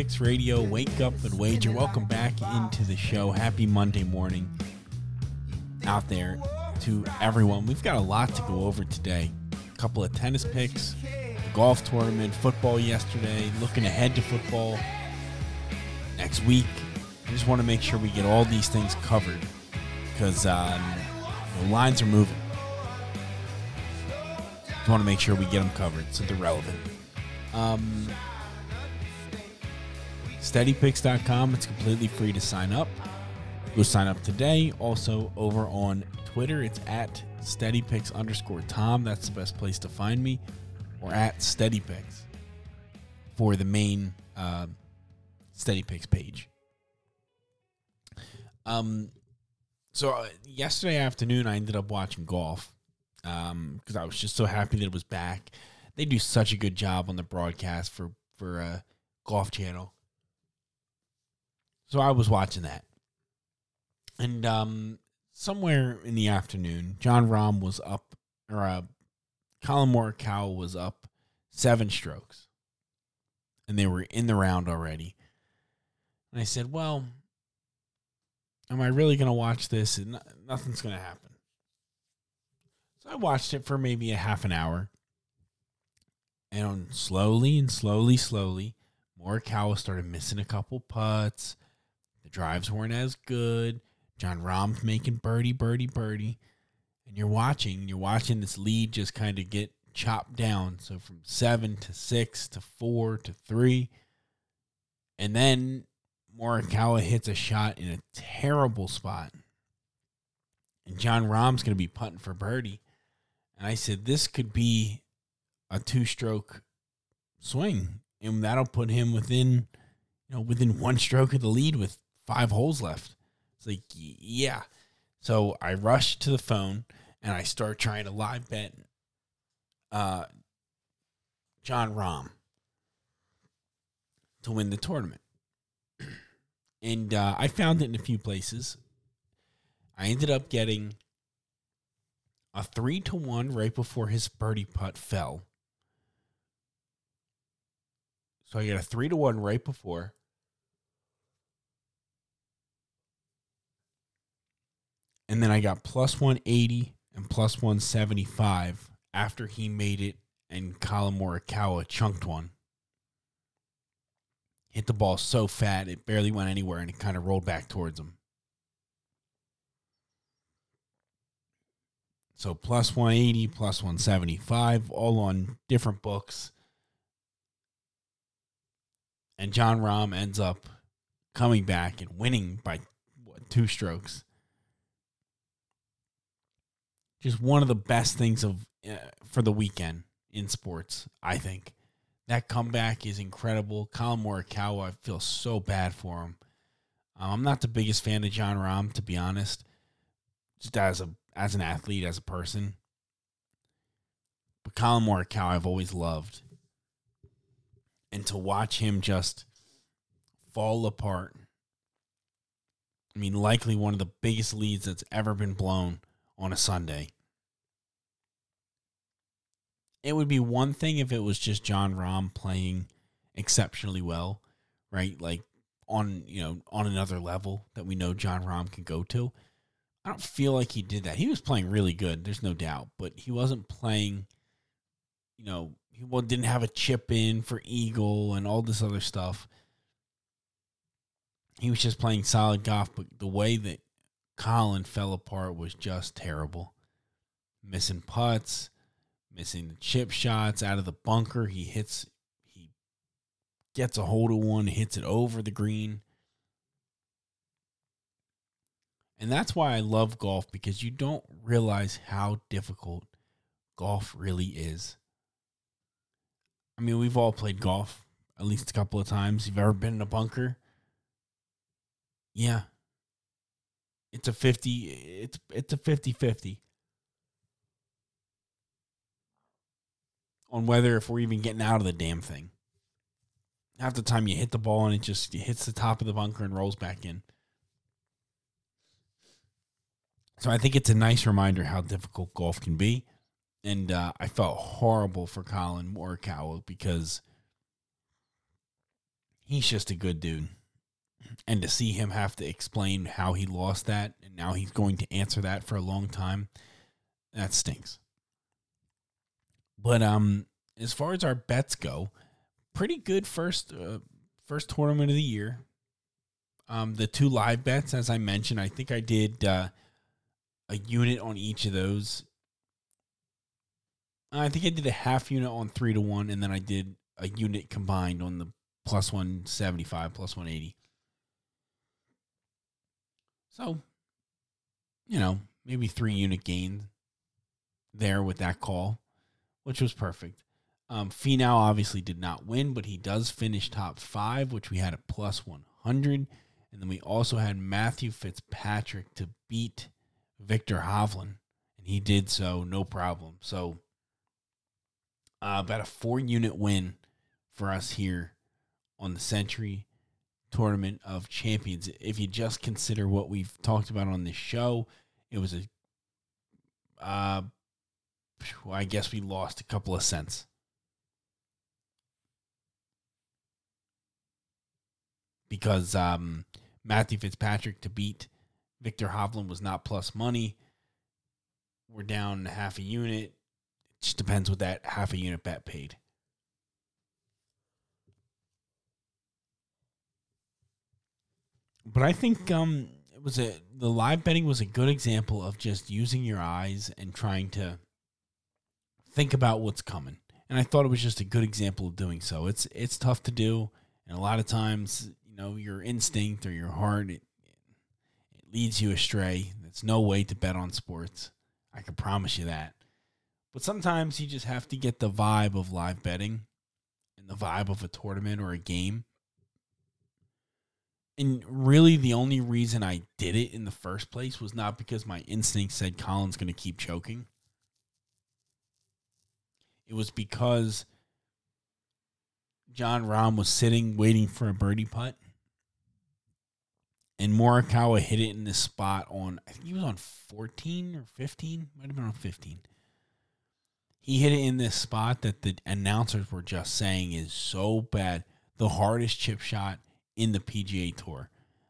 Picks Radio, wake up and wager. Welcome back into the show. Happy Monday morning out there to everyone. We've got a lot to go over today. A couple of tennis picks, golf tournament, football yesterday, looking ahead to football next week. I just want to make sure we get all these things covered because um, the lines are moving. Just want to make sure we get them covered so they're relevant. Um, steadypicks.com. It's completely free to sign up. Go sign up today. Also over on Twitter, it's at steadypicks underscore Tom. That's the best place to find me. Or at steadypicks for the main uh, steadypicks page. Um, so uh, yesterday afternoon, I ended up watching golf because I was just so happy that it was back. They do such a good job on the broadcast for for uh, Golf Channel. So I was watching that. And um, somewhere in the afternoon, Jon Rahm was up, or uh, Collin Morikawa was up seven strokes. And they were in the round already. And I said, well, am I really going to watch this? And nothing's going to happen. So I watched it for maybe a half an hour. And slowly and slowly, slowly, Morikawa started missing a couple putts. The drives weren't as good. Jon Rahm's making birdie, birdie, birdie. And you're watching, you're watching this lead just kind of get chopped down. So from seven to six to four to three. And then Morikawa hits a shot in a terrible spot. And Jon Rahm's going to be putting for birdie. And I said, this could be a two stroke swing. And that'll put him within, you know, within one stroke of the lead with five holes left. It's like, yeah. So I rush to the phone and I start trying to live bet uh, Jon Rahm to win the tournament. And uh, I found it in a few places. I ended up getting a three to one right before his birdie putt fell. So I get a three to one right before. And then I got plus 180 and plus 175 after he made it and Collin Morikawa chunked one. Hit the ball so fat it barely went anywhere and it kind of rolled back towards him. So plus 180, plus 175, all on different books. And Jon Rahm ends up coming back and winning by what, two strokes. Just one of the best things of uh, for the weekend in sports, I think. That comeback is incredible. Collin Morikawa, I feel so bad for him. Um, I'm not the biggest fan of Jon Rahm, to be honest. Just as a as an athlete, as a person. But Collin Morikawa, I've always loved. And to watch him just fall apart. I mean, likely one of the biggest leads that's ever been blown on a Sunday. It would be one thing if it was just Jon Rahm playing exceptionally well, right? Like on, you know, on another level that we know Jon Rahm can go to. I don't feel like he did that. He was playing really good, there's no doubt, but he wasn't playing, you know, he didn't have a chip in for eagle and all this other stuff. He was just playing solid golf, but the way that Collin fell apart was just terrible. Missing putts, missing the chip shots out of the bunker. He hits, he gets a hold of one, hits it over the green. And that's why I love golf because you don't realize how difficult golf really is. I mean, we've all played golf at least a couple of times. You've ever been in a bunker? Yeah. It's a 50 it's it's a 50-50 on whether if we're even getting out of the damn thing. Half the time you hit the ball and it just hits the top of the bunker and rolls back in. So I think it's a nice reminder how difficult golf can be. And uh, I felt horrible for Collin Morikawa because he's just a good dude. And to see him have to explain how he lost that, and now he's going to answer that for a long time, that stinks. But um, as far as our bets go, pretty good first uh, first tournament of the year. Um, the two live bets, as I mentioned, I think I did uh, a unit on each of those. I think I did a half unit on three to one, and then I did a unit combined on the plus 175, plus 180. So, you know, maybe three unit gain there with that call, which was perfect. Um, Finau obviously did not win, but he does finish top five, which we had a plus 100. And then we also had Matthew Fitzpatrick to beat Viktor Hovland, and he did so no problem. So uh, about a four unit win for us here on the Sentry Tournament of Champions. If you just consider what we've talked about on this show, it was a, uh, I guess we lost a couple of cents. Because um, Matthew Fitzpatrick to beat Viktor Hovland was not plus money. We're down half a unit. It just depends what that half a unit bet paid. But I think um, it was a the live betting was a good example of just using your eyes and trying to think about what's coming. And I thought it was just a good example of doing so. It's it's tough to do, and a lot of times, you know, your instinct or your heart it, leads you astray. There's no way to bet on sports. I can promise you that. But sometimes you just have to get the vibe of live betting and the vibe of a tournament or a game. And really, the only reason I did it in the first place was not because my instinct said Collin's going to keep choking. It was because Jon Rahm was sitting waiting for a birdie putt and Morikawa hit it in this spot on I think he was on 14 or 15, might have been on 15. He hit it in this spot that the announcers were just saying is so bad, the hardest chip shot in the PGA Tour.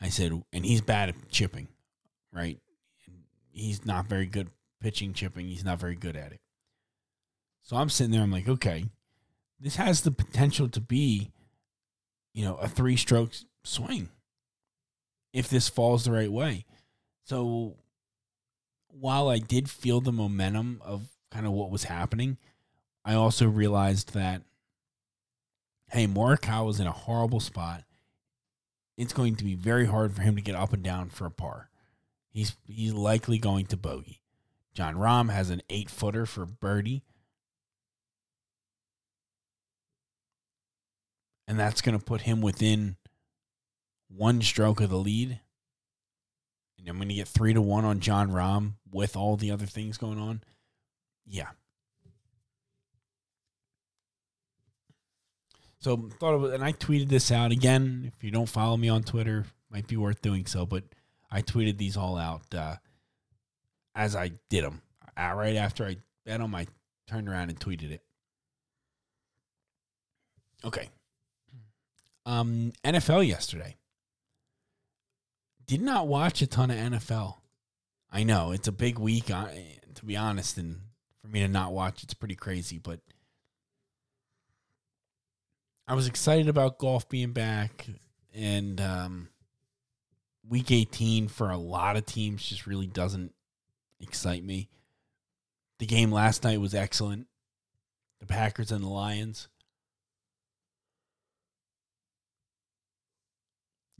I said, and he's bad at chipping, right? He's not very good pitching chipping. He's not very good at it. So I'm sitting there. I'm like, okay, this has the potential to be, you know, a three strokes swing if this falls the right way. So while I did feel the momentum of kind of what was happening, I also realized that hey, Morikawa was in a horrible spot. It's going to be very hard for him to get up and down for a par. He's he's likely going to bogey. Jon Rahm has an eight footer for birdie. And that's going to put him within one stroke of the lead. And I'm going to get three to one on Jon Rahm with all the other things going on. Yeah. So thought it was, and I tweeted this out again. If you don't follow me on Twitter, might be worth doing so. But I tweeted these all out uh, as I did them. Uh, right after I bet them, I turned around and tweeted it. Okay. Um, NFL yesterday did not watch a ton of NFL. I know it's a big week, to be honest, and for me to not watch, it's pretty crazy. But I was excited about golf being back, and um, week 18 for a lot of teams just really doesn't excite me. The game last night was excellent. the Packers and the Lions.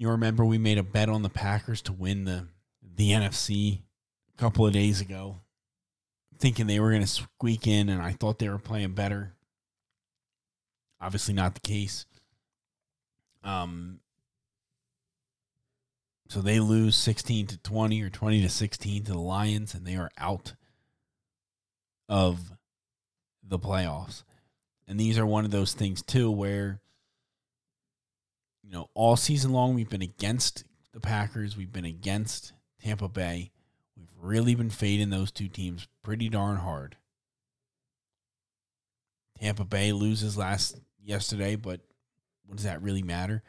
You remember we made a bet on the Packers to win the the NFC a couple of days ago, thinking they were going to squeak in, and I thought they were playing better. Obviously, not the case. Um, so they lose 16 to 20 or 20 to 16 to the Lions, and they are out of the playoffs. And these are one of those things, too, where, you know, all season long we've been against the Packers, we've been against Tampa Bay. We've really been fading those two teams pretty darn hard. Tampa Bay loses last yesterday, but what does that really matter?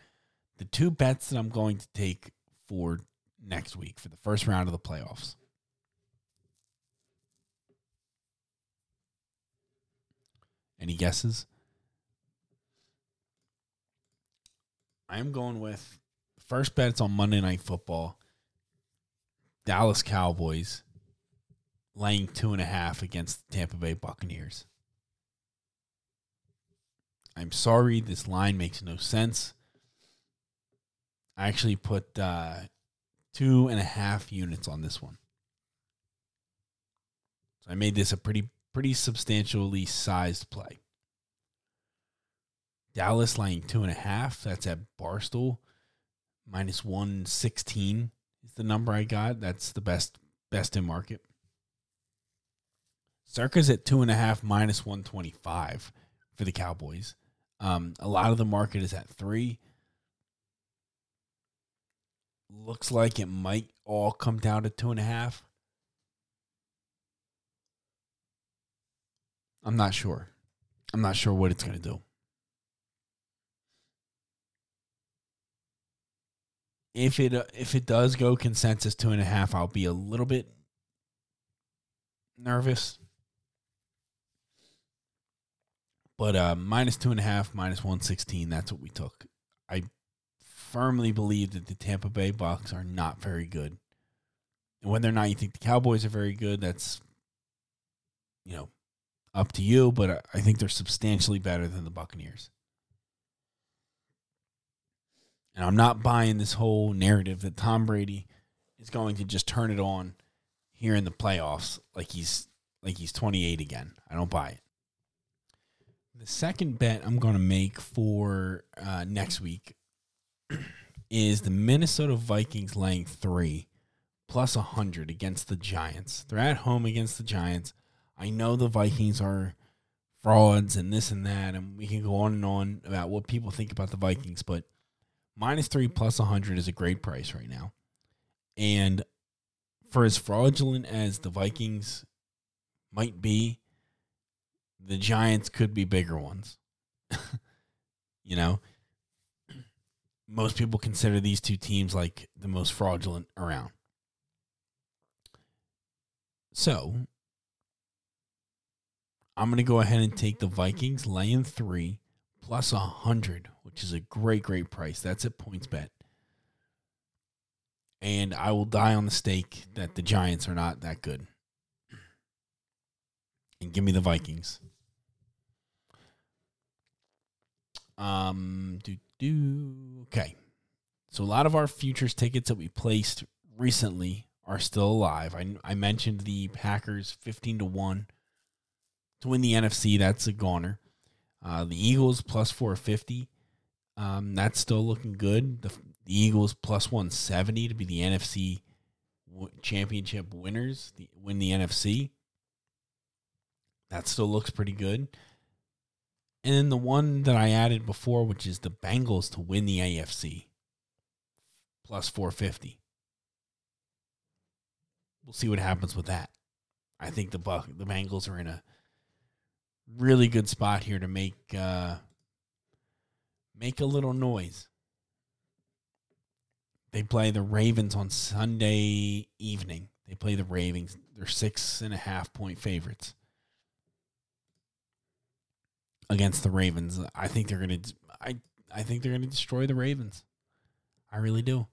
The two bets that I'm going to take for next week for the first round of the playoffs. Any guesses? I'm going with first bet's on Monday Night Football. Dallas Cowboys laying two and a half against the Tampa Bay Buccaneers. I'm sorry, this line makes no sense. I actually put uh, two and a half units on this one. So I made this a pretty pretty substantially sized play. Dallas laying two and a half. That's at Barstool. Minus one sixteen is the number I got. That's the best best in market. Circa's at two and a half minus one twenty five for the Cowboys. Um, a lot of the market is at three looks like it might all come down to two and a half. I'm not sure. I'm not sure what it's going to do. If it uh, if it does go consensus two and a half, I'll be a little bit nervous. But uh, minus two and a half, minus one sixteen. That's what we took. I firmly believe that the Tampa Bay Bucks are not very good. And whether or not you think the Cowboys are very good, that's you know up to you. But I think they're substantially better than the Buccaneers. And I'm not buying this whole narrative that Tom Brady is going to just turn it on here in the playoffs like he's like he's 28 again. I don't buy it. The second bet I'm going to make for uh, next week is the Minnesota Vikings laying three plus 100 against the Giants. They're at home against the Giants. I know the Vikings are frauds and this and that, and we can go on and on about what people think about the Vikings, but minus three plus 100 is a great price right now. And for as fraudulent as the Vikings might be, the Giants could be bigger ones. you know, most people consider these two teams like the most fraudulent around. So I'm going to go ahead and take the Vikings laying three plus a hundred, which is a great, great price. That's at PointsBet. And I will die on the stake that the Giants are not that good. And give me the Vikings. Um, do do okay. So a lot of our futures tickets that we placed recently are still alive. I I mentioned the Packers fifteen to one to win the NFC. That's a goner. Uh, the Eagles plus four fifty. Um, that's still looking good. The, the Eagles plus one seventy to be the NFC w- championship winners. The, win the NFC. That still looks pretty good. And then the one that I added before, which is the Bengals to win the AFC, plus 450. We'll see what happens with that. I think the Buck, the Bengals are in a really good spot here to make uh, make a little noise. They play the Ravens on Sunday evening. They play the Ravens. They're six and a half point favorites against the Ravens. I think they're gonna. I I think they're gonna destroy the Ravens. I really do.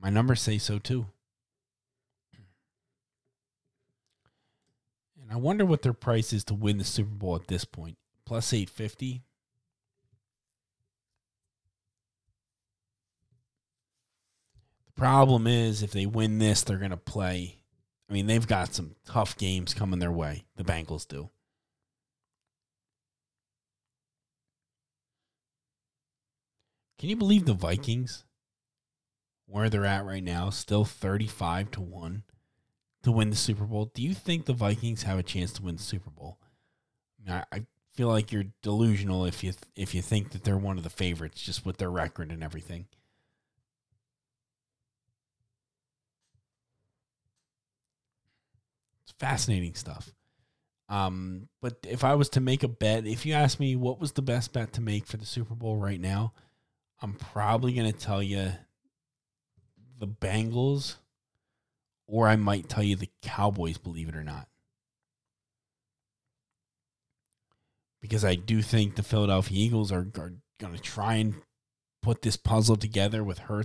My numbers say so too. And I wonder what their price is to win the Super Bowl at this point. Plus 850. Problem is if they win this, they're going to play. I mean, they've got some tough games coming their way. The Bengals do. Can you believe the Vikings? Where they're at right now, still 35 to 1 to win the Super Bowl. Do you think the Vikings have a chance to win the Super Bowl? I, I, feel like you're delusional if you if you think that they're one of the favorites just with their record and everything. Fascinating stuff. Um, but if I was to make a bet, if you ask me what was the best bet to make for the Super Bowl right now, I'm probably going to tell you the Bengals, or I might tell you the Cowboys, believe it or not. Because I do think the Philadelphia Eagles are, are going to try and put this puzzle together with uh,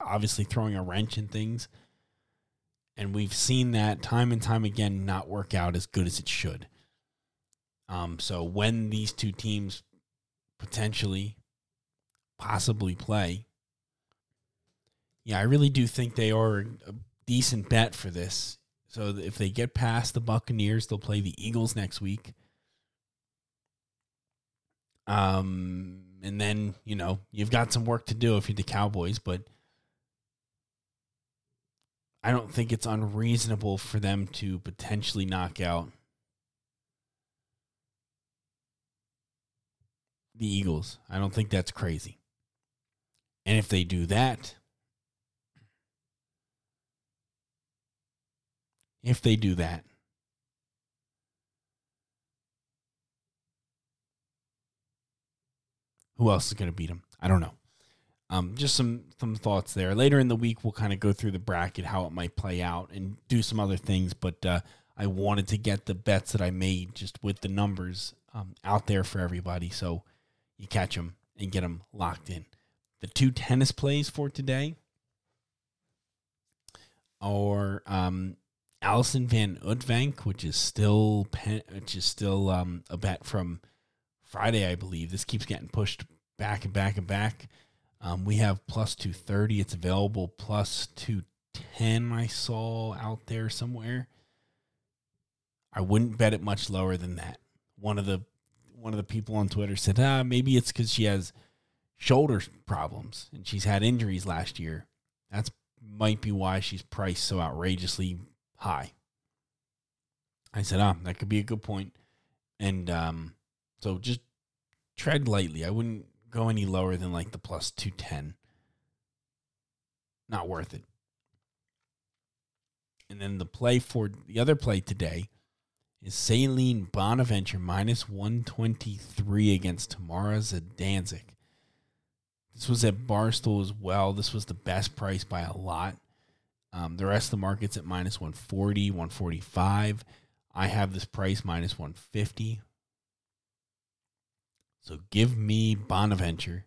obviously throwing a wrench in things. And we've seen that time and time again not work out as good as it should. Um, so when these two teams potentially, possibly play, yeah, I really do think they are a decent bet for this. So if they get past the Buccaneers, they'll play the Eagles next week. Um, and then you know you've got some work to do if you're the Cowboys, but I don't think it's unreasonable for them to potentially knock out the Eagles. I don't think that's crazy. And if they do that, if they do that, who else is going to beat them? I don't know. Um, just some some thoughts there. Later in the week, we'll kind of go through the bracket, how it might play out, and do some other things. But uh, I wanted to get the bets that I made just with the numbers um, out there for everybody, so you catch them and get them locked in. The two tennis plays for today are um, Alison Van Uytvanck, which is still pen, which is still um, a bet from Friday, I believe. This keeps getting pushed back and back and back. Um, we have plus 230. It's available plus 210, I saw out there somewhere. I wouldn't bet it much lower than that. One of the one of the people on Twitter said, ah, maybe it's because she has shoulder problems and she's had injuries last year. That's might be why she's priced so outrageously high. I said, ah, that could be a good point. And um, so just tread lightly. I wouldn't go any lower than like the plus 210. Not worth it. And then the play for the other play today is Ysaline Bonaventure minus 123 against Tamara Zidansek. This was at Barstool as well. This was the best price by a lot. Um, the rest of the market's at minus 140, 145. I have this price minus 150. So give me Bonaventure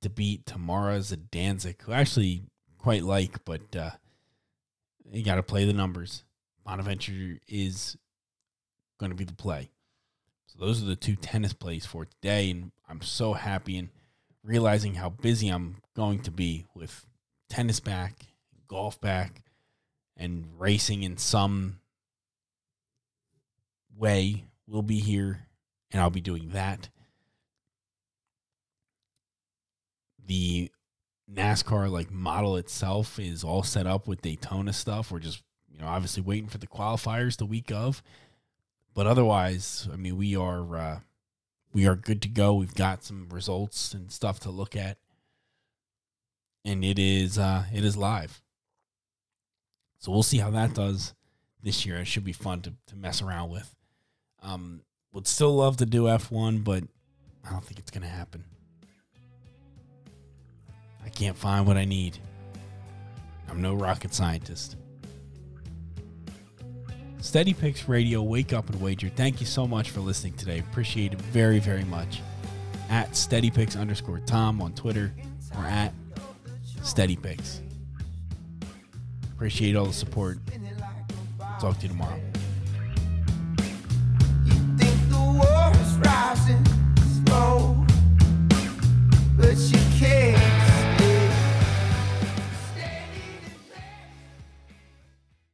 to beat Tamara Zidansek, who I actually quite like, but uh, you got to play the numbers. Bonaventure is going to be the play. So those are the two tennis plays for today, and I'm so happy and realizing how busy I'm going to be with tennis back, golf back, and racing in some way. We'll be here, and I'll be doing that. The NASCAR like model itself is all set up with Daytona stuff. We're just you know obviously waiting for the qualifiers the week of, but otherwise, I mean, we are uh, we are good to go. We've got some results and stuff to look at, and it is uh, it is live. So we'll see how that does this year. It should be fun to to mess around with. Um, would still love to do F one, but I don't think it's gonna happen. Can't find what I need. I'm no rocket scientist. Steady Picks Radio, wake up and wager. Thank you so much for listening today. Appreciate it very, very much. At Steady underscore Tom on Twitter or at Steady. Appreciate all the support. Talk to you tomorrow.